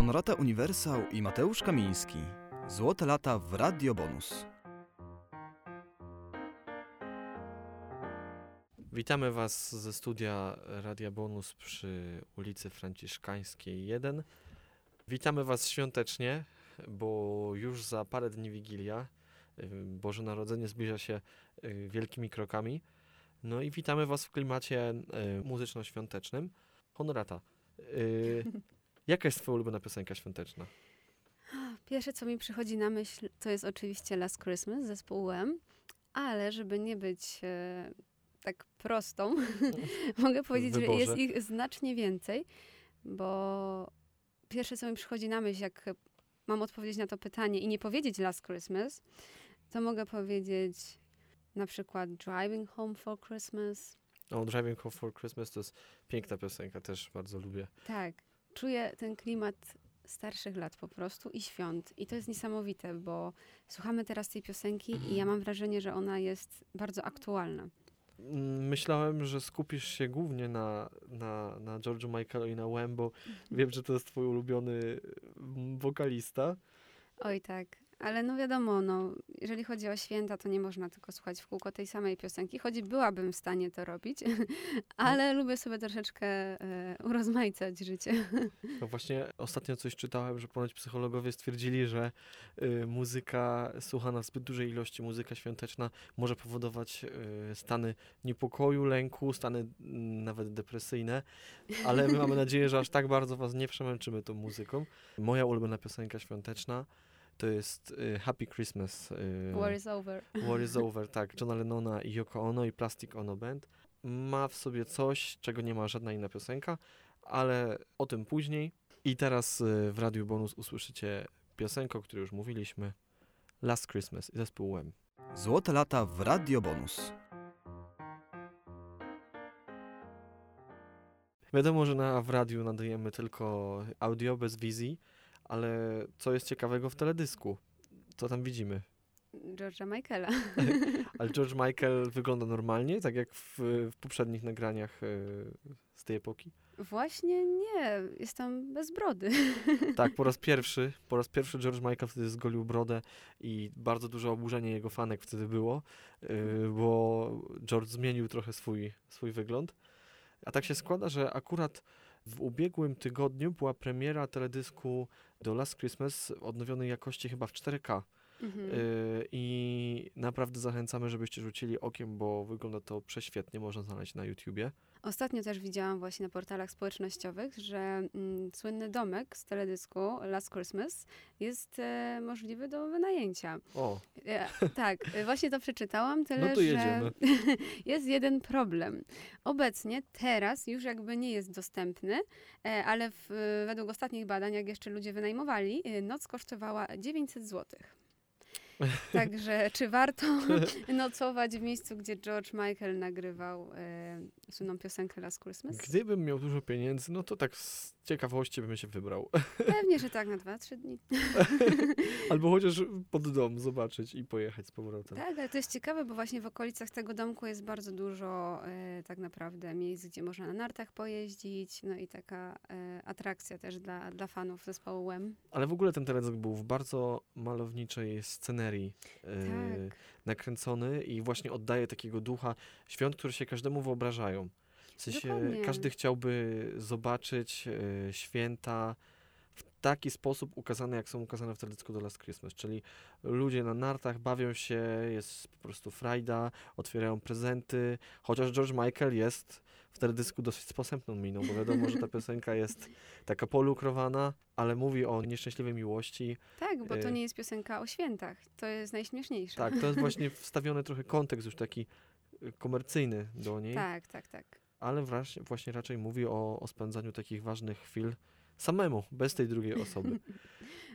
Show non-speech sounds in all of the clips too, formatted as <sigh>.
Honorata Uniwersał i Mateusz Kamiński. Złote lata w Radio Bonus. Witamy Was ze studia Radia Bonus przy ulicy Franciszkańskiej 1. Witamy Was świątecznie, bo już za parę dni Wigilia. y, Boże Narodzenie zbliża się y, wielkimi krokami. No i witamy Was w klimacie y, muzyczno-świątecznym. Honorata, y, <laughs> jaka jest Twoja ulubiona piosenka świąteczna? Pierwsze, co mi przychodzi na myśl, to jest oczywiście Last Christmas zespołu M, ale żeby nie być e, tak prostą, <laughs> mogę powiedzieć, że jest wyborze. ich znacznie więcej, bo pierwsze, co mi przychodzi na myśl, jak mam odpowiedzieć na to pytanie i nie powiedzieć Last Christmas, to mogę powiedzieć na przykład Driving Home for Christmas. O, Driving Home for Christmas to jest piękna piosenka, też bardzo lubię. Tak, czuję ten klimat starszych lat po prostu i świąt. I to jest niesamowite, bo słuchamy teraz tej piosenki i ja mam wrażenie, że ona jest bardzo aktualna. Mm, Myślałem, że skupisz się głównie na, na, na George'u Michaelu i na Wham, bo wiem, że to jest twój ulubiony mm, wokalista. Oj tak, ale no wiadomo, no, jeżeli chodzi o święta, to nie można tylko słuchać w kółko tej samej piosenki, choć byłabym w stanie to robić, <laughs> ale lubię sobie troszeczkę e, urozmaicać życie. <laughs> No właśnie ostatnio coś czytałem, że ponoć psychologowie stwierdzili, że y, muzyka słuchana w zbyt dużej ilości, muzyka świąteczna może powodować y, stany niepokoju, lęku, stany mm, nawet depresyjne, ale my mamy <laughs> nadzieję, że aż tak bardzo was nie przemęczymy tą muzyką. Moja ulubiona piosenka świąteczna to jest y, Happy Christmas. y, War is over. War is Over, <laughs> tak, Johna Lennona i Yoko Ono i Plastic Ono Band. Ma w sobie coś, czego nie ma żadna inna piosenka, ale o tym później. I teraz y, w Radiu Bonus usłyszycie piosenkę, o której już mówiliśmy. Last Christmas i zespół Wham. Złote lata w Radio Bonus. Wiadomo, że na, w radiu nadajemy tylko audio bez wizji, ale co jest ciekawego w teledysku? Co tam widzimy? George'a Michaela. <laughs> Ale George Michael wygląda normalnie, tak jak w, w poprzednich nagraniach y, z tej epoki? Właśnie nie, jestem bez brody. <laughs> Tak, po raz pierwszy, po raz pierwszy George Michael wtedy zgolił brodę i bardzo duże oburzenie jego fanek wtedy było, yy, bo George zmienił trochę swój, swój wygląd. A tak się składa, że akurat w ubiegłym tygodniu była premiera teledysku do Last Christmas odnowionej jakości chyba w 4K. Mhm. Yy, I naprawdę zachęcamy, żebyście rzucili okiem, bo wygląda to prześwietnie, można znaleźć na YouTubie. Ostatnio też widziałam właśnie na portalach społecznościowych, że mm, słynny domek z teledysku Last Christmas jest e, możliwy do wynajęcia. O, E, tak, e, właśnie to przeczytałam, tyle no to że <laughs> jest jeden problem. Obecnie, teraz już jakby nie jest dostępny, e, ale w, według ostatnich badań, jak jeszcze ludzie wynajmowali, e, noc kosztowała 900 zł. <laughs> Także czy warto <laughs> nocować w miejscu, gdzie George Michael nagrywał e, słynną piosenkę Last Christmas? Gdybym miał dużo pieniędzy, no to tak z ciekawości bym się wybrał. <laughs> Pewnie, że tak na 2-3 dni. Albo chociaż pod dom zobaczyć i pojechać z powrotem. Tak, ale to jest ciekawe, bo właśnie w okolicach tego domku jest bardzo dużo e, tak naprawdę miejsc, gdzie można na nartach pojeździć, no i taka e, atrakcja też dla, dla fanów zespołu Wem. Ale w ogóle ten teledysk był w bardzo malowniczej scenerii e, Tak. nakręcony i właśnie oddaje takiego ducha świąt, które się każdemu wyobrażają. W sensie Dokładnie. każdy chciałby zobaczyć e, święta w taki sposób ukazane, jak są ukazane w teledysku do Last Christmas, czyli ludzie na nartach bawią się, jest po prostu frajda, otwierają prezenty, chociaż George Michael jest w teledysku dosyć posępną miną, bo wiadomo, że ta piosenka jest taka polukrowana, ale mówi o nieszczęśliwej miłości. Tak, bo to E. nie jest piosenka o świętach. To jest najśmieszniejsze. Tak, to jest <laughs> właśnie wstawiony trochę kontekst już taki y, komercyjny do niej, tak, tak, tak. ale właśnie, właśnie raczej mówi o, o spędzaniu takich ważnych chwil samemu, bez tej drugiej osoby. <laughs>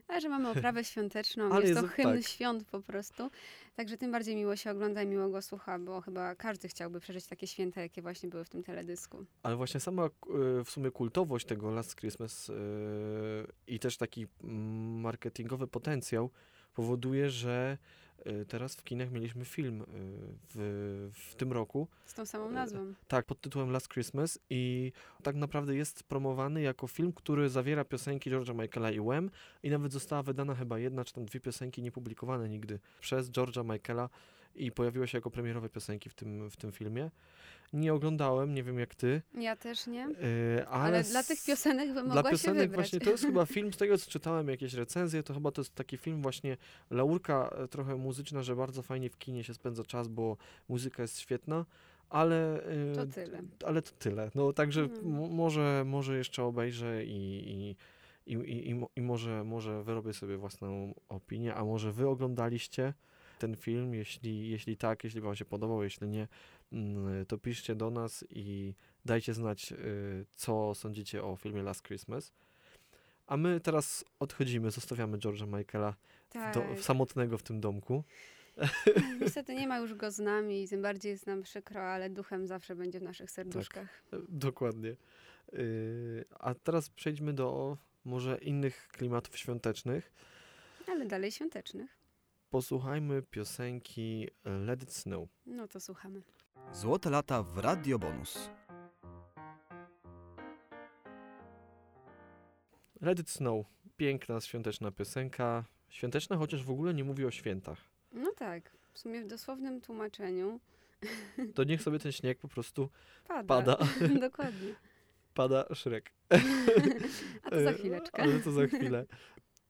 A że mamy oprawę świąteczną, <laughs> Ale jest to hymn tak. świąt po prostu. Także tym bardziej miło się ogląda i miło go słucha, bo chyba każdy chciałby przeżyć takie święta, jakie właśnie były w tym teledysku. Ale właśnie sama y, w sumie kultowość tego Last Christmas y, i też taki mm, marketingowy potencjał powoduje, że teraz w kinach mieliśmy film y, w, w tym roku. Z tą samą nazwą. Tak, pod tytułem Last Christmas i tak naprawdę jest promowany jako film, który zawiera piosenki George'a Michaela i Wham i nawet została wydana chyba jedna czy tam dwie piosenki niepublikowane nigdy przez George'a Michaela i pojawiły się jako premierowe piosenki w tym, w tym filmie. Nie oglądałem, nie wiem jak ty, Ja też nie. yy, ale, Ale, dla tych piosenek bym mogła dla piosenek się wybrać. właśnie to jest chyba film, z tego co <laughs> czytałem jakieś recenzje, to chyba to jest taki film właśnie laurka e, trochę muzyczna, że bardzo fajnie w kinie się spędza czas, bo muzyka jest świetna, ale e, To tyle. ale to tyle. No także mo- może, może jeszcze obejrzę i, i, i, i, i może, może wyrobię sobie własną opinię, a może wy oglądaliście ten film, jeśli, jeśli tak, jeśli wam się podobał, jeśli nie, mm, to piszcie do nas i dajcie znać, y, co sądzicie o filmie Last Christmas. A my teraz odchodzimy, zostawiamy George'a Michaela Tak. do, samotnego w tym domku. Niestety nie ma już go z nami i tym bardziej jest nam przykro, ale duchem zawsze będzie w naszych serduszkach. E, Dokładnie. Yy, a teraz przejdźmy do może innych klimatów świątecznych. Ale dalej świątecznych. Posłuchajmy piosenki Let It Snow. No to słuchamy. Złote lata w Radio Bonus. Let It Snow. Piękna, świąteczna piosenka. Świąteczna, chociaż w ogóle nie mówi o świętach. No tak, w sumie w dosłownym tłumaczeniu To niech sobie ten śnieg po prostu pada. pada. <laughs> Dokładnie. Pada Szrek. <laughs> A to za E, chwileczkę. Ale to za chwilę.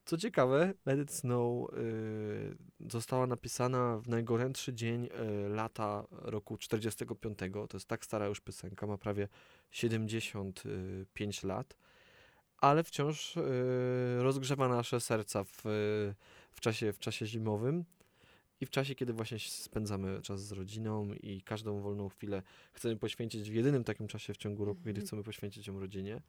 Co ciekawe, Let It Snow y, została napisana w najgorętszy dzień y, lata roku 45. To jest tak stara już piosenka, ma prawie 75 lat, ale wciąż y, rozgrzewa nasze serca w, w, czasie, w czasie zimowym i w czasie, kiedy właśnie spędzamy czas z rodziną i każdą wolną chwilę chcemy poświęcić w jedynym takim czasie w ciągu roku, kiedy Mhm. chcemy poświęcić ją rodzinie.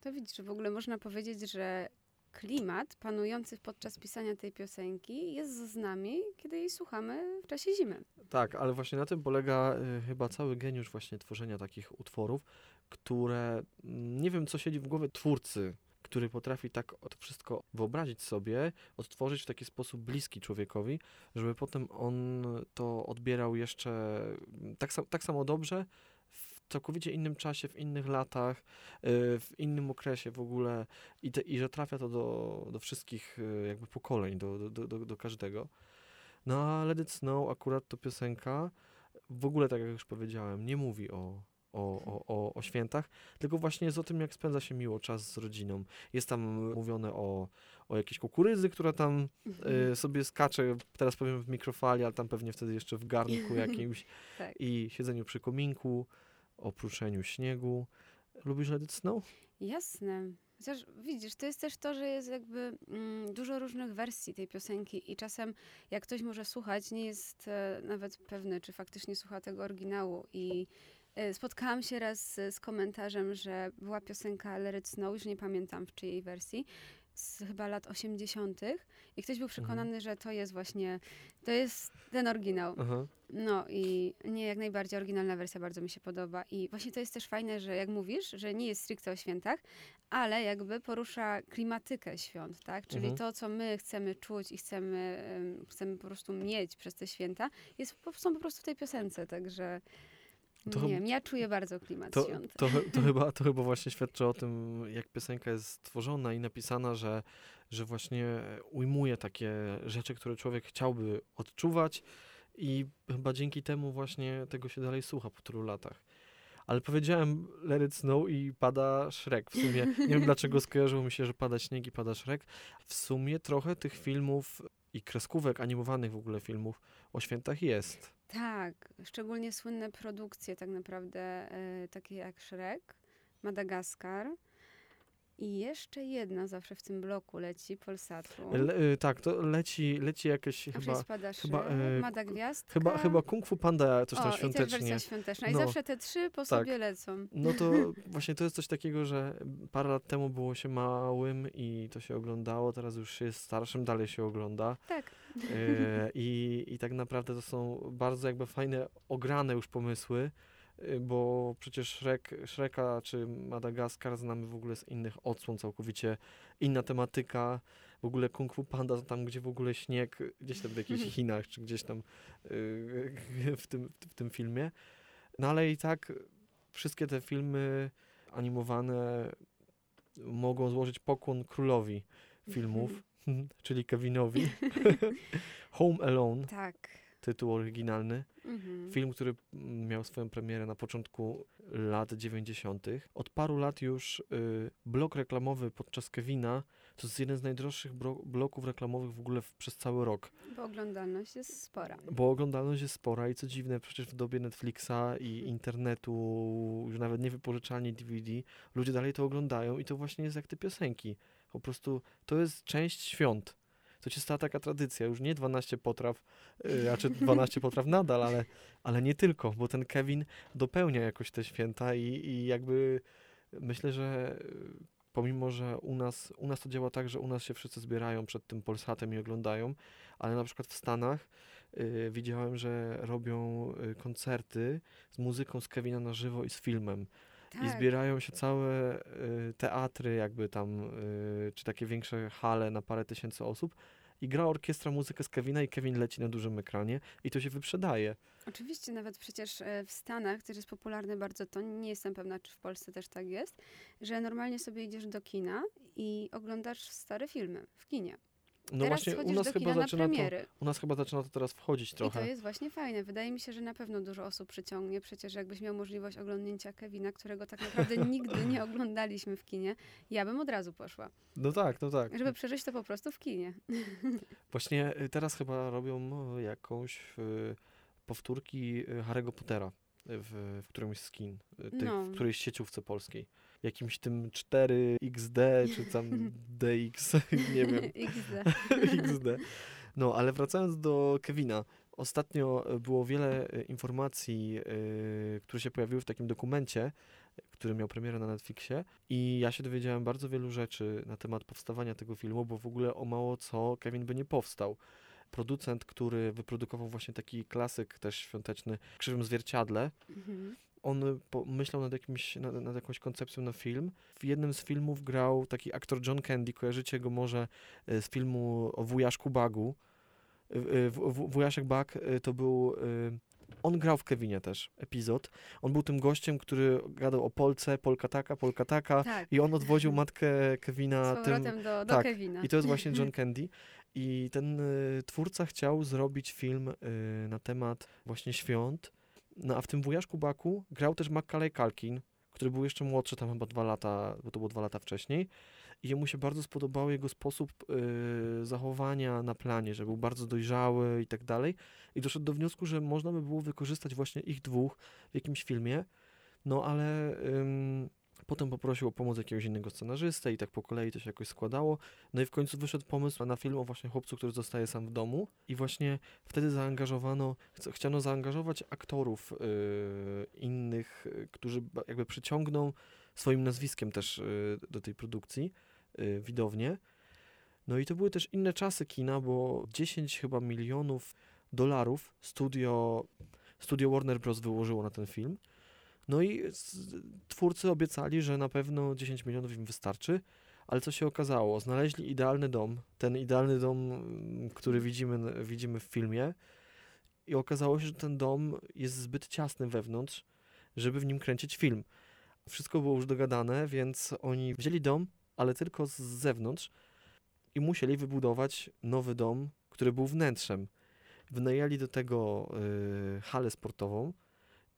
To widzisz, w ogóle można powiedzieć, że klimat panujący podczas pisania tej piosenki jest z nami, kiedy jej słuchamy w czasie zimy. Tak, ale właśnie na tym polega y, chyba cały geniusz właśnie tworzenia takich utworów, które mm, nie wiem, co siedzi w głowie twórcy, który potrafi tak to wszystko wyobrazić sobie, odtworzyć w taki sposób bliski człowiekowi, żeby potem on to odbierał jeszcze mm, tak, tak samo dobrze, całkowicie innym czasie, w innych latach, y, w innym okresie w ogóle i, te, i że trafia to do, do wszystkich y, jakby pokoleń, do, do, do, do- do każdego. No a Let It Snow akurat to piosenka w ogóle, tak jak już powiedziałem, nie mówi o, o, o, o, o świętach, tylko właśnie jest o tym, jak spędza się miło czas z rodziną. Jest tam mówione o, o jakiejś kukurydzy, która tam y, sobie skacze, teraz powiem w mikrofali, ale tam pewnie wtedy jeszcze w garnku <laughs> jakimś Tak. i siedzeniu przy kominku, o śniegu. Lubisz Let Snow? Jasne. Chociaż widzisz, to jest też to, że jest jakby mm, dużo różnych wersji tej piosenki i czasem jak ktoś może słuchać, nie jest e, nawet pewny, czy faktycznie słucha tego oryginału i e, spotkałam się raz z, z komentarzem, że była piosenka Let It Snow, już nie pamiętam w czyjej wersji, z chyba lat 80. i ktoś był przekonany, że to jest właśnie, to jest ten oryginał. Aha. No i nie, jak najbardziej oryginalna wersja bardzo mi się podoba. I właśnie to jest też fajne, że jak mówisz, że nie jest stricte o świętach, ale jakby porusza klimatykę świąt, tak? Czyli Mhm. to, co my chcemy czuć i chcemy, em, chcemy po prostu mieć przez te święta, jest, są po prostu w tej piosence, także To nie wiem, ja czuję bardzo klimat To, świąt. to, to, chyba, <laughs> to chyba właśnie świadczy o tym, jak piosenka jest stworzona i napisana, że, że właśnie ujmuje takie rzeczy, które człowiek chciałby odczuwać i chyba dzięki temu właśnie tego się dalej słucha po tylu latach. Ale powiedziałem Let It Snow i pada Shrek. W sumie nie wiem dlaczego skojarzyło mi się, że pada śnieg i pada Shrek. W sumie trochę tych filmów i kreskówek animowanych w ogóle filmów o świętach jest. Tak, szczególnie słynne produkcje tak naprawdę, e, takie jak Shrek, Madagaskar i jeszcze jedna zawsze w tym bloku leci, Polsatu. Le, y, tak, to leci, leci jakieś Zawsze chyba... spada chyba, e, Mada Gwiazdka. Chyba, chyba Kung Fu Panda coś tam o, i też świątecznie. wersja świąteczna. I No. zawsze te trzy po Tak. sobie lecą. No to <laughs> właśnie to jest coś takiego, że parę lat temu było się małym i to się oglądało, teraz już się jest starszym, dalej się ogląda. Tak. E, i, I tak naprawdę to są bardzo jakby fajne, ograne już pomysły y, bo przecież Shrek, Shreka czy Madagaskar znamy w ogóle z innych odsłon, całkowicie inna tematyka. W ogóle Kung Fu Panda tam, gdzie w ogóle śnieg, gdzieś tam w jakichś <laughs> Chinach, czy gdzieś tam y, w tym, w tym filmie. No ale i tak wszystkie te filmy animowane mogą złożyć pokłon królowi filmów, <laughs> <laughs> czyli Kevinowi. Home Alone, Tak. Tytuł oryginalny. Mhm. Film, który mm, miał swoją premierę na początku lat 90. Od paru lat już y, blok reklamowy podczas Kevina to jest jeden z najdroższych bloków reklamowych w ogóle w, przez cały rok. Bo oglądalność jest spora. Bo oglądalność jest spora i co dziwne, przecież w dobie Netflixa i internetu, już nawet nie wypożyczalni DVD, ludzie dalej to oglądają i to właśnie jest jak te piosenki. Po prostu to jest część świąt. To się stała taka tradycja, już nie 12 potraw, znaczy 12 potraw nadal, ale, ale nie tylko, bo ten Kevin dopełnia jakoś te święta i, i jakby myślę, że yy, pomimo, że u nas, u nas to działa tak, że u nas się wszyscy zbierają przed tym Polsatem i oglądają, ale na przykład w Stanach y, widziałem, że robią y, koncerty z muzyką z Kevina na żywo i z filmem. Tak. I zbierają się całe y, teatry, jakby tam, y, czy takie większe hale na parę tysięcy osób. I gra orkiestra muzykę z Kevina i Kevin leci na dużym ekranie i to się wyprzedaje. Oczywiście nawet przecież e, w Stanach też jest popularne bardzo to, nie jestem pewna, czy w Polsce też tak jest, że normalnie sobie idziesz do kina i oglądasz stare filmy w kinie. No Teraz właśnie u nas chyba zaczyna to, premiery. u nas chyba zaczyna to teraz wchodzić I to trochę. jest właśnie fajne. Wydaje mi się, że na pewno dużo osób przyciągnie. Przecież jakbyś miał możliwość oglądnięcia Kevina, którego tak naprawdę <laughs> nigdy nie oglądaliśmy w kinie, ja bym od razu poszła. No tak, no tak. Żeby przeżyć to po prostu w kinie. <laughs> Właśnie y, teraz chyba robią y, jakąś y, powtórki y, Harry'ego Pottera w, w którymś z kin, tych, No. w którejś sieciówce polskiej. Jakimś tym 4XD, czy tam <laughs> DX, <laughs> nie wiem, XD. <laughs> XD. No, ale wracając do Kevina. Ostatnio e, było wiele e, informacji, e, które się pojawiły w takim dokumencie, który miał premierę na Netflixie i ja się dowiedziałem bardzo wielu rzeczy na temat powstawania tego filmu, bo w ogóle o mało co Kevin by nie powstał. Producent, który wyprodukował właśnie taki klasyk też świąteczny w krzywym zwierciadle, Mhm. On myślał nad, jakimś, nad, nad jakąś koncepcją na film. W jednym z filmów grał taki aktor John Candy, kojarzycie go może e, z filmu o wujaszku Bagu. E, e, Wujaszek Bag to był... On grał w Kevinie też epizod. On był tym gościem, który gadał o Polce, Polka taka, Polka taka. Tak. I on odwoził matkę Kevina Z tym... do, do tak. Kevina. I to jest właśnie John <laughs> Candy. I ten twórca chciał zrobić film na temat właśnie świąt. No a w tym wujaszku Baku grał też Macaulay Culkin, który był jeszcze młodszy, tam chyba dwa lata, bo to było dwa lata wcześniej. I jemu się bardzo spodobał jego sposób y, zachowania na planie, że był bardzo dojrzały i tak dalej. I doszedł do wniosku, że można by było wykorzystać właśnie ich dwóch w jakimś filmie. No ale ym, potem poprosił o pomoc jakiegoś innego scenarzystę i tak po kolei to się jakoś składało. No i w końcu wyszedł pomysł na film o właśnie chłopcu, który zostaje sam w domu i właśnie wtedy zaangażowano, chc- chciano zaangażować aktorów y, innych, y, którzy jakby przyciągną swoim nazwiskiem też y, do tej produkcji y, widownię. No i to były też inne czasy kina, bo 10 chyba milionów dolarów studio, studio Warner Bros. wyłożyło na ten film. No i twórcy obiecali, że na pewno 10 milionów im wystarczy, ale co się okazało? Znaleźli idealny dom, ten idealny dom, mm, który widzimy, widzimy w filmie i okazało się, że ten dom jest zbyt ciasny wewnątrz, żeby w nim kręcić film. Wszystko było już dogadane, więc oni wzięli dom, ale tylko z zewnątrz i musieli wybudować nowy dom, który był wnętrzem. Wynajęli do tego y, halę sportową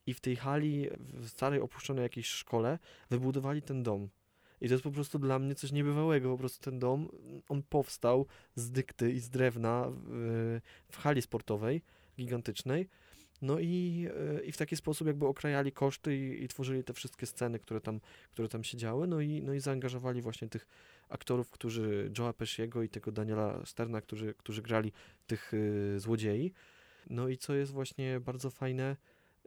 i w tej hali, w starej opuszczonej jakiejś szkole, wybudowali ten dom. I to jest po prostu dla mnie coś niebywałego. Po prostu ten dom, on powstał z dykty i z drewna w, w hali sportowej, gigantycznej. No i, e, i w taki sposób jakby okrajali koszty i, i tworzyli te wszystkie sceny, które tam, które tam się działy. No i, no i zaangażowali właśnie tych aktorów, którzy Joe'a Pesciego i tego Daniela Sterna, którzy, którzy grali tych y, złodziei. No i co jest właśnie bardzo fajne,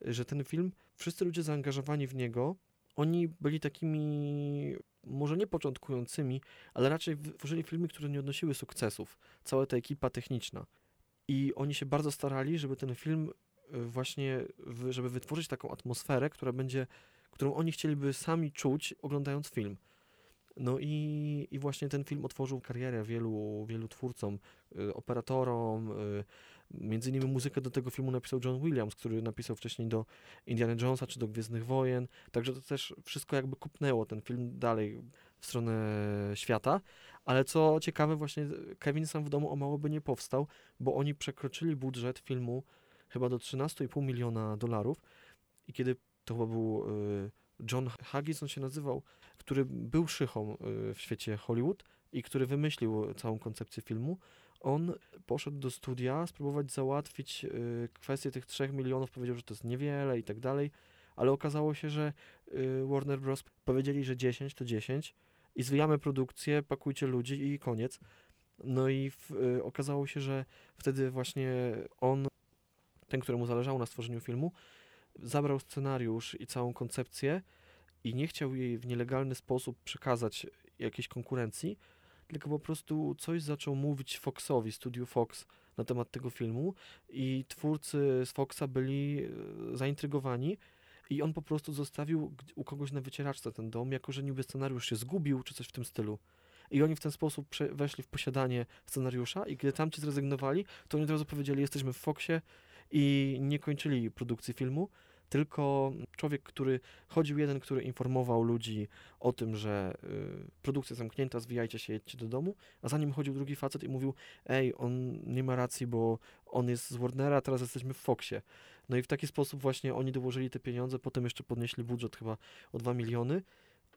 że ten film, wszyscy ludzie zaangażowani w niego, oni byli takimi, może nie początkującymi, ale raczej tworzyli filmy, które nie odnosiły sukcesów. Cała ta ekipa techniczna. I oni się bardzo starali, żeby ten film y, właśnie, żeby wytworzyć taką atmosferę, która będzie, którą oni chcieliby sami czuć, oglądając film. No i, i właśnie ten film otworzył karierę wielu, wielu twórcom, y, operatorom. Y, między innymi muzykę do tego filmu napisał John Williams, który napisał wcześniej do Indiana Jonesa czy do Gwiezdnych Wojen. Także to też wszystko jakby kupnęło ten film dalej w stronę świata. Ale co ciekawe, właśnie Kevin sam w domu o mało by nie powstał, bo oni przekroczyli budżet filmu chyba do 13,5 miliona dolarów. I kiedy to chyba był y, John Haggis, on się nazywał, który był szychą y, w świecie Hollywood i który wymyślił całą koncepcję filmu, on poszedł do studia spróbować załatwić y, kwestię tych 3 milionów, powiedział, że to jest niewiele i tak dalej, ale okazało się, że y, Warner Bros. powiedzieli, że 10 to 10 i zwijamy produkcję, pakujcie ludzi i koniec. No i w, okazało się, że wtedy właśnie on, ten, któremu zależało na stworzeniu filmu, zabrał scenariusz i całą koncepcję i nie chciał jej w nielegalny sposób przekazać jakiejś konkurencji, tylko po prostu coś zaczął mówić Foxowi, studiu Fox na temat tego filmu i twórcy z Foxa byli e, zaintrygowani i on po prostu zostawił u kogoś na wycieraczce ten dom, jako że niby scenariusz się zgubił, czy coś w tym stylu. I oni w ten sposób weszli w posiadanie scenariusza i gdy tamci zrezygnowali, to oni od razu powiedzieli, jesteśmy w Foxie i nie kończyli produkcji filmu, tylko człowiek, który chodził jeden, który informował ludzi o tym, że y, produkcja zamknięta, zwijajcie się, jedźcie do domu, a za nim chodził drugi facet i mówił, ej, on nie ma racji, bo on jest z Warnera, teraz jesteśmy w Foxie. No i w taki sposób właśnie oni dołożyli te pieniądze, potem jeszcze podnieśli budżet chyba o 2 miliony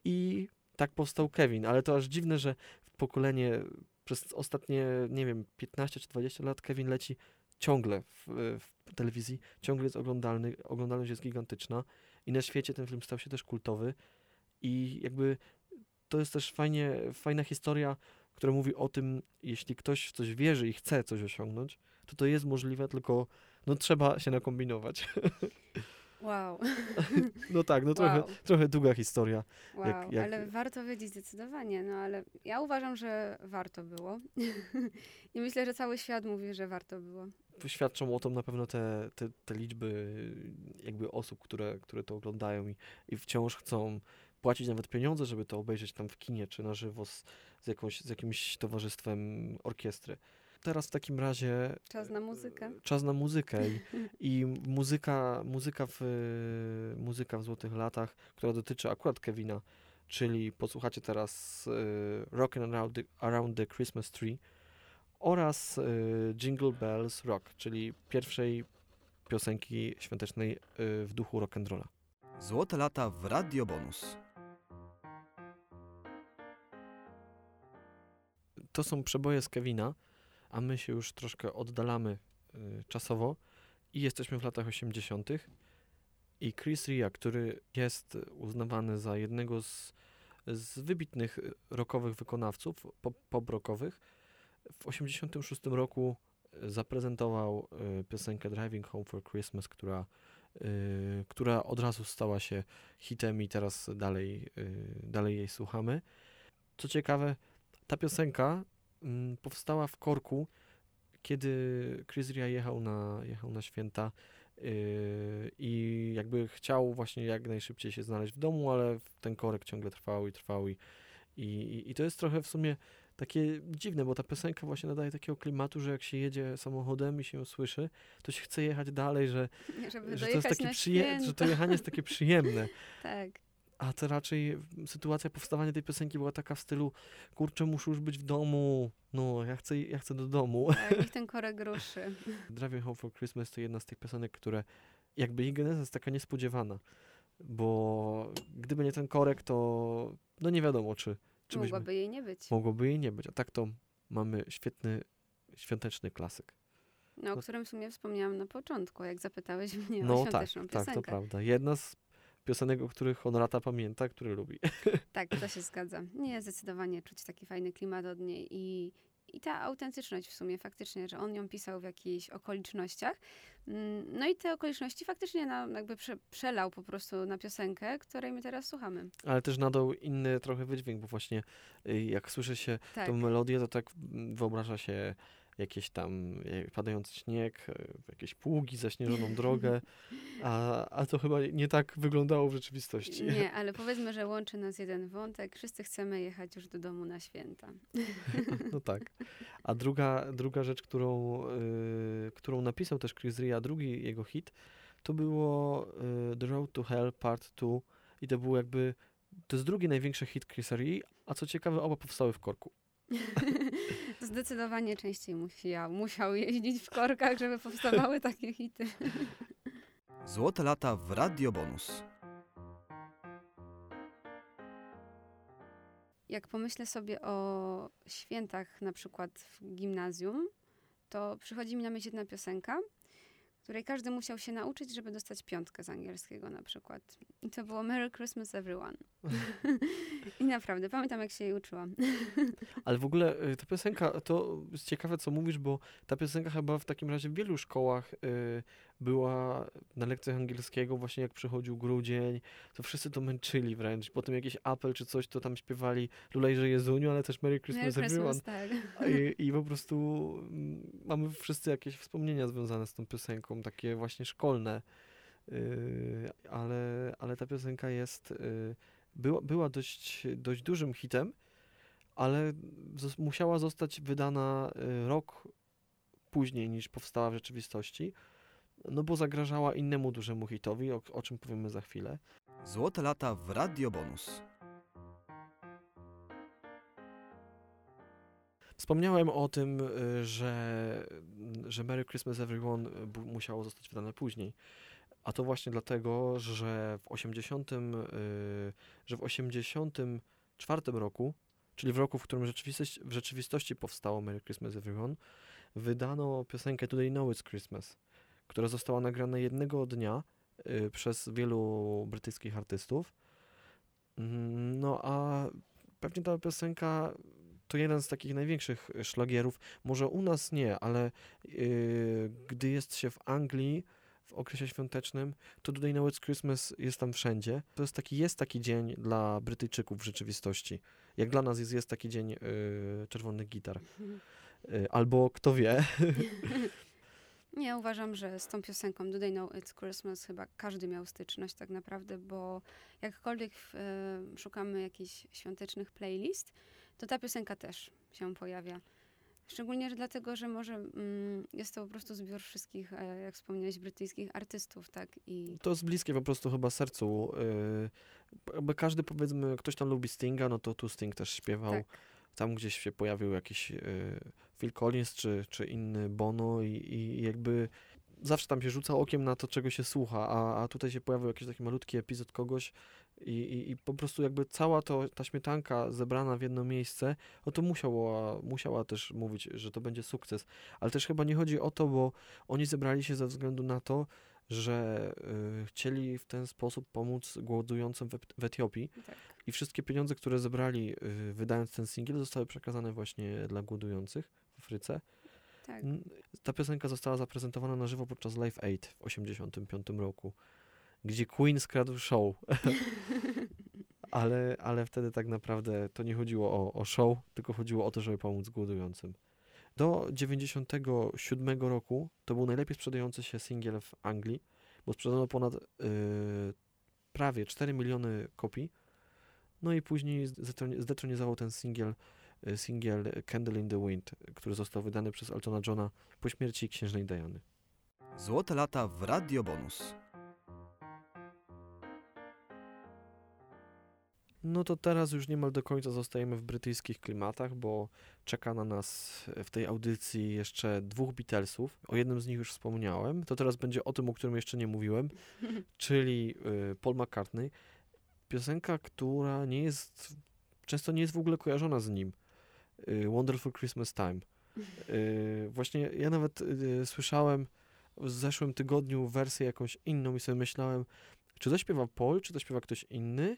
i tak powstał Kevin, ale to aż dziwne, że pokolenie przez ostatnie, nie wiem, 15 czy 20 lat Kevin leci ciągle w, w telewizji, ciągle jest oglądalny, oglądalność jest gigantyczna i na świecie ten film stał się też kultowy i jakby to jest też fajnie, fajna historia, która mówi o tym, jeśli ktoś w coś wierzy i chce coś osiągnąć, to to jest możliwe, tylko no trzeba się nakombinować. <laughs> Wow, <laughs> No tak, no trochę, wow, trochę długa historia. wow. jak- jak- ale warto wiedzieć zdecydowanie, no ale ja uważam, że warto było. <laughs> I myślę, że cały świat mówi, że warto było. Świadczą o tym na pewno te, te, te liczby jakby osób, które, które to oglądają i, i wciąż chcą płacić nawet pieniądze, żeby to obejrzeć tam w kinie czy na żywo z, z, jakąś, z jakimś towarzystwem orkiestry. Teraz w takim razie Czas na muzykę. czas na muzykę i, <laughs> i muzyka, muzyka, w, muzyka w Złotych Latach, która dotyczy akurat Kevina, czyli posłuchacie teraz y, Rockin' around the, around the Christmas Tree oraz y, Jingle Bells Rock, czyli pierwszej piosenki świątecznej y, w duchu rock'n'rolla. Złote lata w Radio Bonus. to są przeboje z Kevina, a my się już troszkę oddalamy y, czasowo i jesteśmy w latach 80. I Chris Ria, który jest uznawany za jednego z, z wybitnych rockowych wykonawców, pop, pop-rockowych, w 86 roku y, zaprezentował y, piosenkę Driving Home for Christmas, która, y, która od razu stała się hitem i teraz dalej, dalej jej słuchamy. Co ciekawe, ta piosenka mm, powstała w korku, kiedy Chris Ria jechał na, jechał na święta i jakby chciał właśnie jak najszybciej się znaleźć w domu, ale ten korek ciągle trwał i trwał i, i, i to jest trochę w sumie takie dziwne, bo ta piosenka właśnie nadaje takiego klimatu, że jak się jedzie samochodem i się ją słyszy, to się chce jechać dalej, że, Żeby że to jest takie na przyjemne, że to jechanie jest takie przyjemne. <laughs> Tak. A to raczej sytuacja powstawania tej piosenki była taka w stylu kurczę, muszę już być w domu, no ja chcę, ja chcę do domu. Tak, niech <laughs> ten korek ruszy. Driving Home for Christmas to jedna z tych piosenek, które jakby jej geneza jest taka niespodziewana, bo gdyby nie ten korek, to no nie wiadomo, czy, czy byśmy, Mogłoby jej nie być. mogłoby jej nie być, a tak to mamy świetny, świąteczny klasyk. No, o którym w sumie wspomniałam na początku, jak zapytałeś mnie o No tak, świąteczną tak, to piosenkę. prawda. Jedna z piosenek, o których on lata pamięta, który lubi. Tak, to się zgadza. Nie, zdecydowanie czuć taki fajny klimat od niej i, i ta autentyczność w sumie faktycznie, że on ją pisał w jakichś okolicznościach. Mm, No i te okoliczności faktycznie na, jakby prze, przelał po prostu na piosenkę, której my teraz słuchamy. Ale też nadał inny trochę wydźwięk, bo właśnie y, jak słyszy się Tak, tą melodię, to tak mm, wyobraża się jakieś tam e, padający śnieg, e, jakieś pługi, zaśnieżoną drogę, <laughs> a, a to chyba nie tak wyglądało w rzeczywistości. Nie, <laughs> ale powiedzmy, że łączy nas jeden wątek. Wszyscy chcemy jechać już do domu na święta. No tak. A druga, druga rzecz, którą, y, którą napisał też Chris Rea, drugi jego hit, to było y, The Road to Hell Part 2 i to był jakby, to jest drugi największy hit Chrisa Rea, a co ciekawe, oba powstały w korku. <laughs> Zdecydowanie częściej musiał, musiał jeździć w korkach, żeby powstawały <laughs> takie hity. Złote lata w Radio Bonus. Jak pomyślę sobie o świętach na przykład w gimnazjum, to przychodzi mi na myśl jedna piosenka, której każdy musiał się nauczyć, żeby dostać piątkę z angielskiego na przykład. I to było Merry Christmas Everyone. <laughs> I naprawdę, pamiętam jak się jej uczyłam. <laughs> Ale w ogóle y, ta piosenka, to jest ciekawe co mówisz, bo ta piosenka chyba w takim razie w wielu szkołach y, była na lekcjach angielskiego, właśnie jak przychodził grudzień, to wszyscy to męczyli wręcz. Potem jakiś apel czy coś, to tam śpiewali Lulejże Jezuniu, ale też Merry Christmas Merry. Christmas, tak. I, <laughs> I po prostu mm, mamy wszyscy jakieś wspomnienia związane z tą piosenką, takie właśnie szkolne. Yy, ale, ale ta piosenka jest, yy, była, była dość, dość dużym hitem, ale musiała zostać wydana yy, rok później niż powstała w rzeczywistości, no bo zagrażała innemu dużemu hitowi, o, o czym powiemy za chwilę. Złote lata w Radio Bonus. Wspomniałem o tym, y, że, że Merry Christmas Everyone y, musiało zostać wydane później. A to właśnie dlatego, że w 80, y, że w 84 roku, czyli w roku, w którym rzeczywistość, w rzeczywistości powstało Merry Christmas Everyone, wydano piosenkę Today Know It's Christmas, która została nagrana jednego dnia y, przez wielu brytyjskich artystów. Mm, No a pewnie ta piosenka to jeden z takich największych szlagierów. Może u nas nie, ale yy, gdy jest się w Anglii w okresie świątecznym, to Today Know It's Christmas jest tam wszędzie. To jest taki, jest taki dzień dla Brytyjczyków w rzeczywistości. Jak dla nas jest, jest taki dzień yy, czerwonych gitar. Yy, albo kto wie, <laughs> Nie, uważam, że z tą piosenką Do They Know It's Christmas chyba każdy miał styczność tak naprawdę, bo jakkolwiek e, szukamy jakichś świątecznych playlist, to ta piosenka też się pojawia. Szczególnie że dlatego, że może mm, jest to po prostu zbiór wszystkich, e, jak wspomniałeś, brytyjskich artystów, tak? I to jest bliskie po prostu chyba sercu. Yy, każdy powiedzmy, ktoś tam lubi Stinga, no to tu Sting też śpiewał. Tak. Tam gdzieś się pojawił jakiś yy, Phil Collins czy, czy inny Bono i, i jakby zawsze tam się rzuca okiem na to, czego się słucha, a, a tutaj się pojawił jakiś taki malutki epizod kogoś i, i, i po prostu jakby cała to, ta śmietanka zebrana w jedno miejsce, no to musiała, musiała też mówić, że to będzie sukces. Ale też chyba nie chodzi o to, bo oni zebrali się ze względu na to, że y, chcieli w ten sposób pomóc głodującym w, w Etiopii tak. i wszystkie pieniądze, które zebrali y, wydając ten singiel zostały przekazane właśnie dla głodujących w Afryce. tak. Ta piosenka została zaprezentowana na żywo podczas Live Aid w 1985 roku, gdzie Queen skradł show. <laughs> ale, ale wtedy tak naprawdę to nie chodziło o, o show, tylko chodziło o to, żeby pomóc głodującym. Do 97 roku to był najlepiej sprzedający się singiel w Anglii, bo sprzedano ponad y, prawie 4 miliony kopii. No i później zdetroni- zdetronizował ten singiel, y, singiel Candle in the Wind, który został wydany przez Eltona Johna po śmierci księżnej Diany. Złote lata w Radio Bonus. No to teraz już niemal do końca zostajemy w brytyjskich klimatach, bo czeka na nas w tej audycji jeszcze dwóch Beatlesów. O jednym z nich już wspomniałem. To teraz będzie o tym, o którym jeszcze nie mówiłem, <laughs> czyli y, Paul McCartney. Piosenka, która nie jest, często nie jest w ogóle kojarzona z nim. Y, Wonderful Christmas Time. Właśnie ja nawet słyszałem w zeszłym tygodniu wersję jakąś inną i sobie myślałem, czy to śpiewa Paul, czy to śpiewa ktoś inny.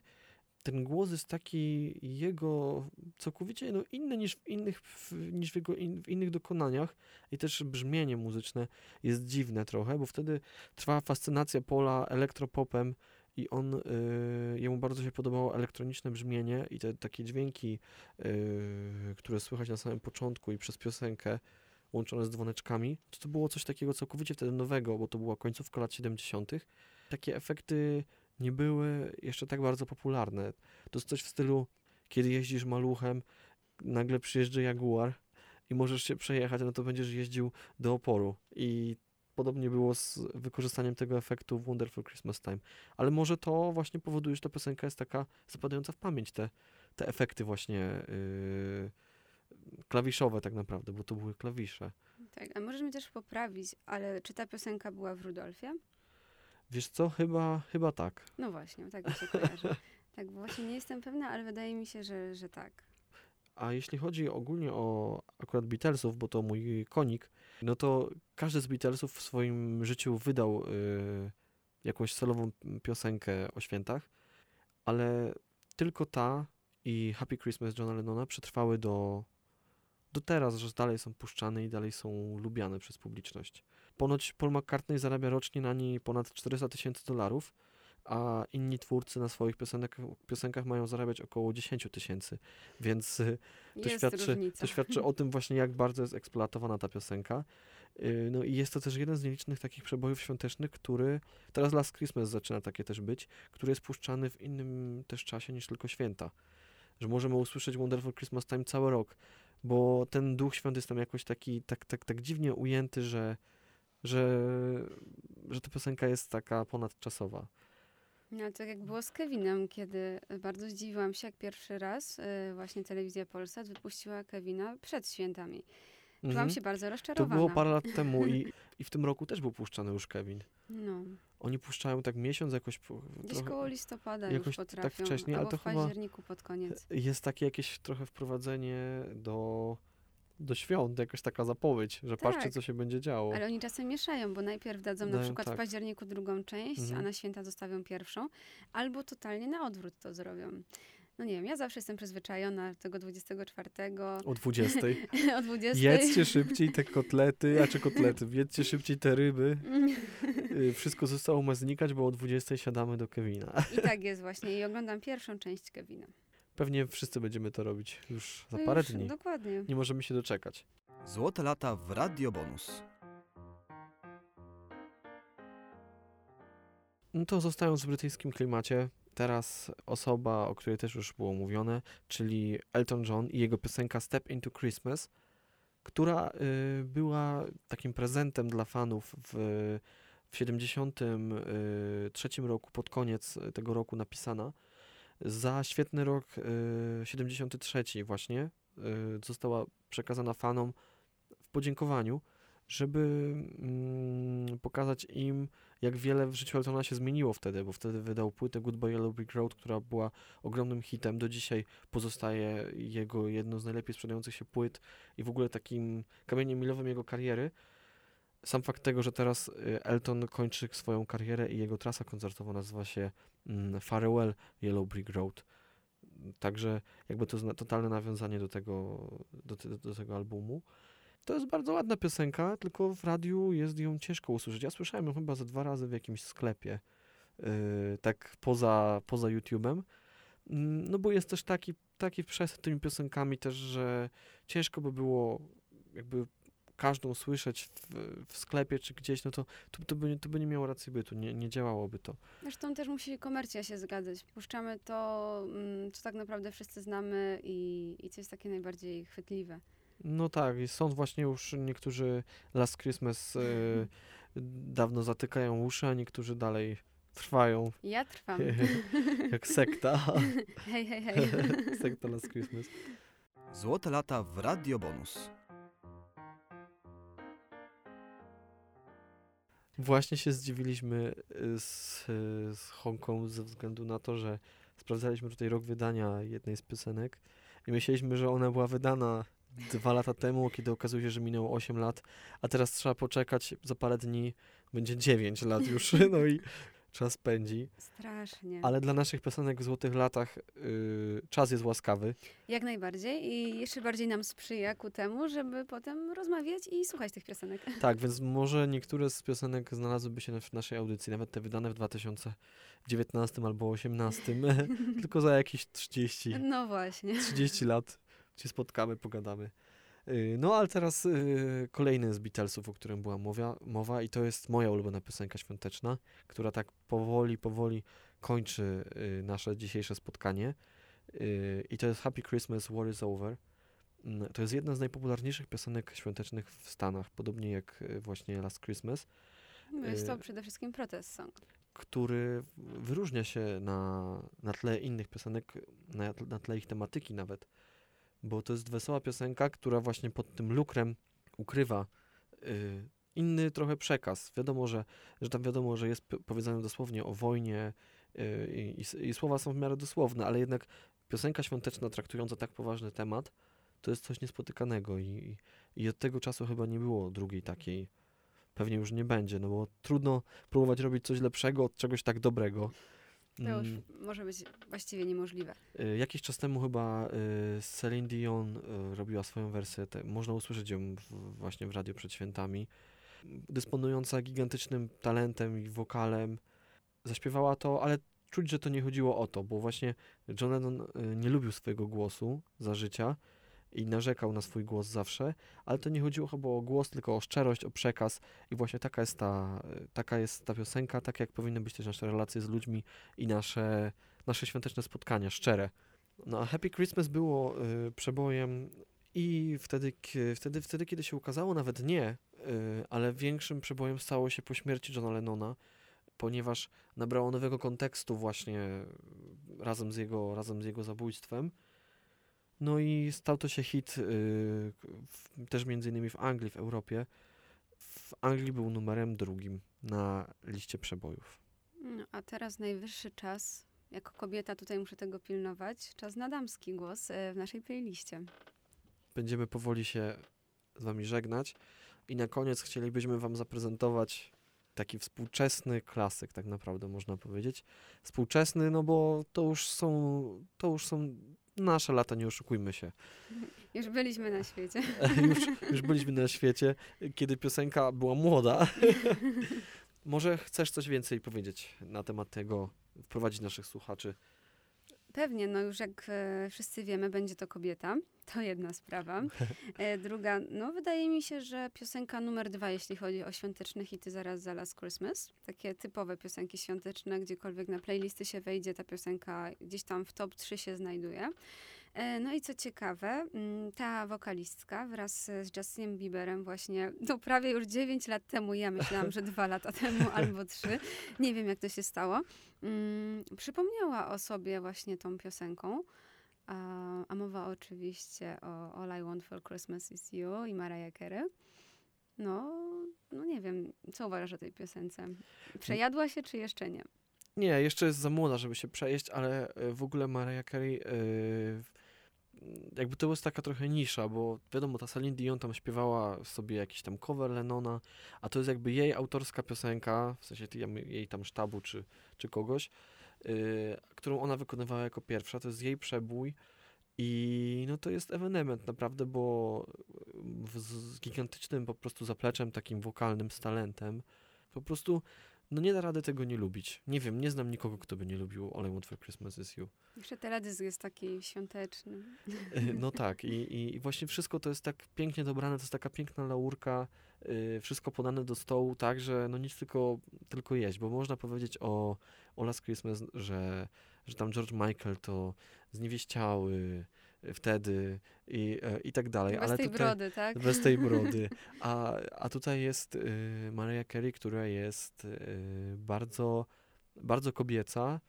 Ten głos jest taki jego całkowicie no, inny niż w innych, w, niż w jego in, w innych dokonaniach i też brzmienie muzyczne jest dziwne trochę, bo wtedy trwa fascynacja Paula elektropopem i on, y, jemu bardzo się podobało elektroniczne brzmienie i te takie dźwięki, y, które słychać na samym początku i przez piosenkę, łączone z dzwoneczkami, to to było coś takiego całkowicie wtedy nowego, bo to była końcówka lat 70. Takie efekty nie były jeszcze tak bardzo popularne. To jest coś w stylu, kiedy jeździsz maluchem, nagle przyjeżdża Jaguar i możesz się przejechać, no to będziesz jeździł do oporu. I podobnie było z wykorzystaniem tego efektu w Wonderful Christmas Time. Ale może to właśnie powoduje, że ta piosenka jest taka zapadająca w pamięć, te, te efekty właśnie yy, klawiszowe tak naprawdę, bo to były klawisze. Tak, a możesz mnie też poprawić, ale czy ta piosenka była w Rudolfie? Wiesz co, chyba, chyba tak. No właśnie, tak mi się kojarzy. <laughs> Tak, bo właśnie nie jestem pewna, ale wydaje mi się, że, że tak. A jeśli chodzi ogólnie o akurat Beatlesów, bo to mój konik, no to każdy z Beatlesów w swoim życiu wydał y, jakąś solową piosenkę o świętach, ale tylko ta i Happy Christmas Johna Lennona przetrwały do, do teraz, że dalej są puszczane i dalej są lubiane przez publiczność. Ponoć Paul McCartney zarabia rocznie na niej ponad 400 tysięcy dolarów, a inni twórcy na swoich piosenek, piosenkach mają zarabiać około 10 tysięcy, więc y, to świadczy, to świadczy o tym właśnie, jak bardzo jest eksploatowana ta piosenka. Yy, No i jest to też jeden z nielicznych takich przebojów świątecznych, który teraz Last Christmas zaczyna takie też być, który jest puszczany w innym też czasie niż tylko święta. Że możemy usłyszeć Wonderful Christmas Time cały rok, bo ten duch świąt jest tam jakoś taki, tak, tak, tak dziwnie ujęty, że, że, że ta piosenka jest taka ponadczasowa. No, tak jak było z Kevinem, kiedy bardzo zdziwiłam się, jak pierwszy raz y, właśnie telewizja Polsat wypuściła Kevina przed świętami. Czułam Mhm. się bardzo To rozczarowana. było parę lat temu i, i w tym roku też był puszczany już Kevin. No, Oni puszczają tak miesiąc jakoś gdzieś trochę, koło listopada jakoś już tak potrafią, wcześniej, ale albo to w październiku pod koniec. jest takie jakieś trochę wprowadzenie do, do świąt, jakaś taka zapowiedź, że patrzcie, Tak. co się będzie działo. Ale oni czasem mieszają, bo najpierw dadzą na Dają, przykład tak. w październiku drugą część, a Mhm. na święta zostawią pierwszą, albo totalnie na odwrót to zrobią. No nie wiem, ja zawsze jestem przyzwyczajona tego 24, O 20. <laughs> o 20. Jedzcie szybciej te <laughs> kotlety, a czy kotlety, jedzcie szybciej te ryby. <laughs> Y, Wszystko zostało ma znikać, bo o 20 siadamy do Kevina. I tak jest właśnie. I oglądam pierwszą część Kevina. Pewnie wszyscy będziemy to robić już za No parę już, dni. Dokładnie. Nie możemy się doczekać. Złote lata w Radio Bonus. No to zostając w brytyjskim klimacie, teraz osoba, o której też już było mówione, czyli Elton John i jego piosenka Step into Christmas, która y, była takim prezentem dla fanów w, w 73 roku, pod koniec tego roku napisana. Za świetny rok y, 73 właśnie y, została przekazana fanom w podziękowaniu, żeby mm, pokazać im, jak wiele w życiu Eltona się zmieniło wtedy, bo wtedy wydał płytę Goodbye Yellow Brick Road, która była ogromnym hitem. Do dzisiaj pozostaje jego jedną z najlepiej sprzedających się płyt i w ogóle takim kamieniem milowym jego kariery. Sam fakt tego, że teraz y, Elton kończy swoją karierę i jego trasa koncertowa nazywa się mm, Farewell Yellow Brick Road. Także jakby to zna- totalne nawiązanie do tego, do, te- do tego albumu. To jest bardzo ładna piosenka, tylko w radiu jest ją ciężko usłyszeć. Ja słyszałem ją chyba ze dwa razy w jakimś sklepie, yy, tak poza, poza YouTube'em. Mm, No bo jest też taki, taki przesyt tymi piosenkami też, że ciężko by było jakby każdą słyszeć w, w sklepie czy gdzieś, no to, to, to, by, to by nie miało racji bytu, nie, nie działałoby to. Zresztą też musi komercja się zgadzać. Puszczamy to, mm, co tak naprawdę wszyscy znamy i, i co jest takie najbardziej chwytliwe. No tak, i są właśnie już niektórzy Last Christmas yy, <laughs> dawno zatykają uszy, a niektórzy dalej trwają Ja trwam. <laughs> jak sekta. <laughs> hej, hej, hej. sekta Last Christmas. Złote lata w Radio Bonus. Właśnie się zdziwiliśmy y, z, z ze względu na to, że sprawdzaliśmy tutaj rok wydania jednej z piosenek i myśleliśmy, że ona była wydana dwa lata temu, kiedy okazuje się, że minęło 8 lat, a teraz trzeba poczekać, za parę dni będzie 9 lat już, <laughs> no i czas pędzi. Strasznie. Ale dla naszych piosenek w złotych latach y, czas jest łaskawy. Jak najbardziej i jeszcze bardziej nam sprzyja ku temu, żeby potem rozmawiać i słuchać tych piosenek. <laughs> Tak, więc może niektóre z piosenek znalazłyby się w naszej audycji, nawet te wydane w 2019 albo 2018, <laughs> tylko za jakieś 30, No właśnie. 30 lat się spotkamy, pogadamy. Y, No ale teraz y, kolejny z Beatlesów, o którym była mowa, mowa i to jest moja ulubiona piosenka świąteczna, która tak powoli, powoli kończy y, nasze dzisiejsze spotkanie. I to jest Happy Christmas, War is Over. Mm, To jest jedna z najpopularniejszych piosenek świątecznych w Stanach, podobnie jak właśnie Last Christmas, No Jest to przede wszystkim protest song. który wyróżnia się na, na tle innych piosenek, na, na tle ich tematyki nawet, bo to jest wesoła piosenka, która właśnie pod tym lukrem ukrywa y, inny trochę przekaz. Wiadomo, że, że tam wiadomo, że jest powiedziane dosłownie o wojnie y, i, i słowa są w miarę dosłowne, ale jednak piosenka świąteczna traktująca tak poważny temat, to jest coś niespotykanego i, i od tego czasu chyba nie było drugiej takiej. Pewnie już nie będzie, no bo trudno próbować robić coś lepszego od czegoś tak dobrego. To już Mm, może być właściwie niemożliwe. y, Jakiś czas temu chyba y, Celine Dion y, robiła swoją wersję, można usłyszeć ją właśnie w radio przed świętami. Dysponująca gigantycznym talentem i wokalem, zaśpiewała to, ale czuć, że to nie chodziło o to, bo właśnie John Lennon nie lubił swojego głosu za życia i narzekał na swój głos zawsze, ale to nie chodziło chyba o głos, tylko o szczerość, o przekaz i właśnie taka jest ta, taka jest ta piosenka, tak jak powinny być też nasze relacje z ludźmi i nasze, nasze świąteczne spotkania, szczere. No a Happy Christmas było y, przebojem i wtedy, wtedy, wtedy, kiedy się ukazało, nawet nie, y, ale większym przebojem stało się po śmierci Johna Lennona, ponieważ nabrało nowego kontekstu właśnie razem z jego, razem z jego zabójstwem. No i stał to się hit y, w, też między innymi w Anglii, w Europie. W Anglii był numerem drugim na liście przebojów. No, a teraz najwyższy czas, jako kobieta tutaj muszę tego pilnować, czas na damski głos e, w naszej playliście. Będziemy powoli się z wami żegnać i na koniec chcielibyśmy wam zaprezentować taki współczesny klasyk, tak naprawdę można powiedzieć. Współczesny, no bo to już są, to już są nasze lata, nie oszukujmy się. <laughs> Już byliśmy na świecie. <laughs> już, już byliśmy na świecie, kiedy piosenka była młoda. <laughs> Może chcesz coś więcej powiedzieć na temat tego, wprowadzić naszych słuchaczy? Pewnie, no już jak e, wszyscy wiemy, będzie to kobieta. <laughs> To jedna sprawa. E, druga, no wydaje mi się, że piosenka numer dwa, jeśli chodzi o świąteczne hity zaraz za Last Christmas. Takie typowe piosenki świąteczne, gdziekolwiek na playlisty się wejdzie, ta piosenka gdzieś tam w top 3 się znajduje. E, No i co ciekawe, mm, ta wokalistka wraz z Justinem Bieberem właśnie, no prawie już 9 lat temu, ja myślałam, że dwa lata <laughs> temu albo trzy, nie wiem jak to się stało, mm, przypomniała o sobie właśnie tą piosenką. A, a mowa oczywiście o All I Want for Christmas is You i Mariah Carey. No, no nie wiem, co uważasz o tej piosence? Przejadła się, czy jeszcze nie? Nie, jeszcze jest za młoda, żeby się przejeść, ale e, w ogóle Mariah Carey e, jakby to jest taka trochę nisza, bo wiadomo, ta Celine Dion tam śpiewała sobie jakiś tam cover Lennona, a to jest jakby jej autorska piosenka, w sensie jej tam sztabu czy, czy kogoś, e, którą ona wykonywała jako pierwsza, to jest jej przebój i no to jest ewenement naprawdę, bo w, z gigantycznym po prostu zapleczem, takim wokalnym, z talentem, po prostu no nie da rady tego nie lubić. Nie wiem, nie znam nikogo, kto by nie lubił All I Want for Christmas is You. Jeszcze teledysk jest taki świąteczny. E, No <laughs> tak, i, i, właśnie wszystko to jest tak pięknie dobrane, to jest taka piękna laurka, y, wszystko podane do stołu tak, że no nic tylko, tylko jeść, bo można powiedzieć o, o Last Christmas, że, że tam George Michael to zniewieściały wtedy i, e, i tak dalej, Bez ale tej tutaj... brody, tak? Bez tej <laughs> brody. A, a tutaj jest y, Mariah Carey, która jest y, bardzo, bardzo kobieca.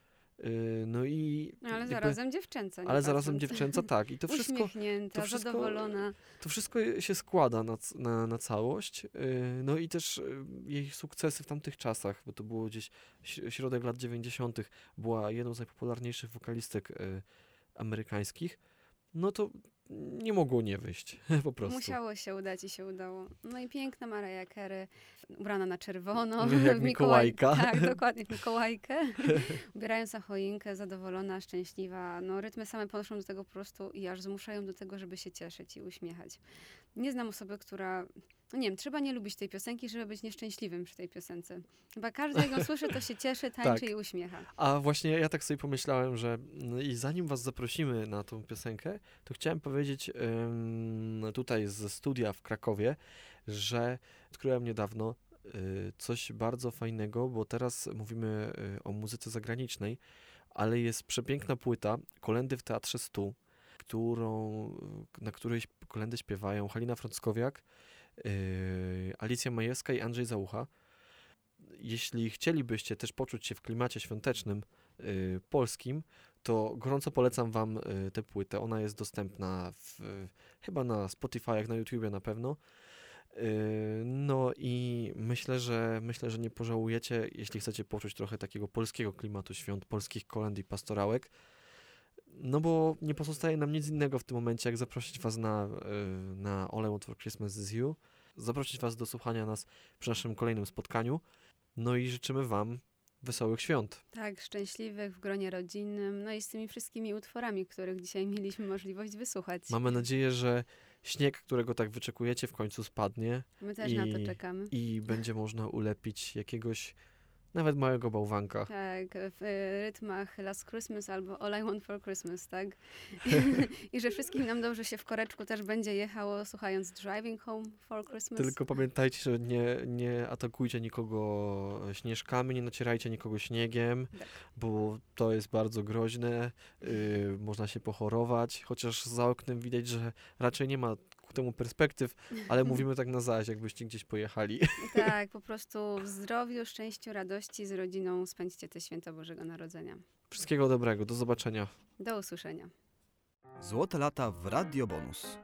Y, no i. No, ale jakby- zarazem dziewczęca. nie Ale zarazem dziewczęca, tak. I to <laughs> wszystko, to wszystko- zadowolona. to wszystko się składa na, na, na całość. Y, no i też y, jej sukcesy w tamtych czasach, bo to było gdzieś środek lat 90., była jedną z najpopularniejszych wokalistek amerykańskich. No to nie mogło nie wyjść, <laughs> po prostu. Musiało się udać i się udało. No i piękna Mariah Carey, ubrana na czerwono. <laughs> Jak w Mikołaj- Mikołajka. <laughs> Tak, dokładnie, w Mikołajkę. Ubierając na choinkę, zadowolona, szczęśliwa. No rytmy same podnoszą do tego po prostu i aż zmuszają do tego, żeby się cieszyć i uśmiechać. Nie znam osoby, która No Nie wiem, trzeba nie lubić tej piosenki, żeby być nieszczęśliwym przy tej piosence. Chyba każdy, jak ją słyszy, to się cieszy, <laughs> tańczy Tak. i uśmiecha. A właśnie ja tak sobie pomyślałem, że no i zanim was zaprosimy na tą piosenkę, to chciałem powiedzieć ym, tutaj ze studia w Krakowie, że odkryłem niedawno y, coś bardzo fajnego, bo teraz mówimy y, o muzyce zagranicznej, ale jest przepiękna płyta Kolendy w Teatrze Stu, którą, na której kolendy śpiewają Halina Frąckowiak, Alicja Majewska i Andrzej Załucha. Jeśli chcielibyście też poczuć się w klimacie świątecznym y, polskim, to gorąco polecam Wam y, tę płytę. Ona jest dostępna w, chyba na Spotify, na YouTubie na pewno. No i myślę, że myślę, że nie pożałujecie, jeśli chcecie poczuć trochę takiego polskiego klimatu świąt, polskich kolęd i pastorałek. No bo nie pozostaje nam nic innego w tym momencie, jak zaprosić Was na, y, na All I Want for Christmas is You, zaprosić Was do słuchania nas przy naszym kolejnym spotkaniu. No i życzymy Wam wesołych świąt. Tak, szczęśliwych w gronie rodzinnym, no i z tymi wszystkimi utworami, których dzisiaj mieliśmy możliwość wysłuchać. Mamy nadzieję, że śnieg, którego tak wyczekujecie, w końcu spadnie My też na to i- czekamy. i będzie można ulepić jakiegoś nawet małego bałwanka. Tak, w y, rytmach Last Christmas albo All I Want for Christmas, tak? <laughs> I że wszystkim nam dobrze się w koreczku też będzie jechało, słuchając Driving Home for Christmas. Tylko pamiętajcie, że nie, nie atakujcie nikogo śnieżkami, nie nacierajcie nikogo śniegiem, Tak. bo to jest bardzo groźne, yy, można się pochorować, chociaż za oknem widać, że raczej nie ma temu perspektyw, ale <laughs> mówimy tak na zaś, jakbyście gdzieś pojechali. <laughs> Tak, po prostu w zdrowiu, szczęściu, radości z rodziną spędźcie te święta Bożego Narodzenia. Wszystkiego dobrego, do zobaczenia. Do usłyszenia. Złote lata w Radio Bonus.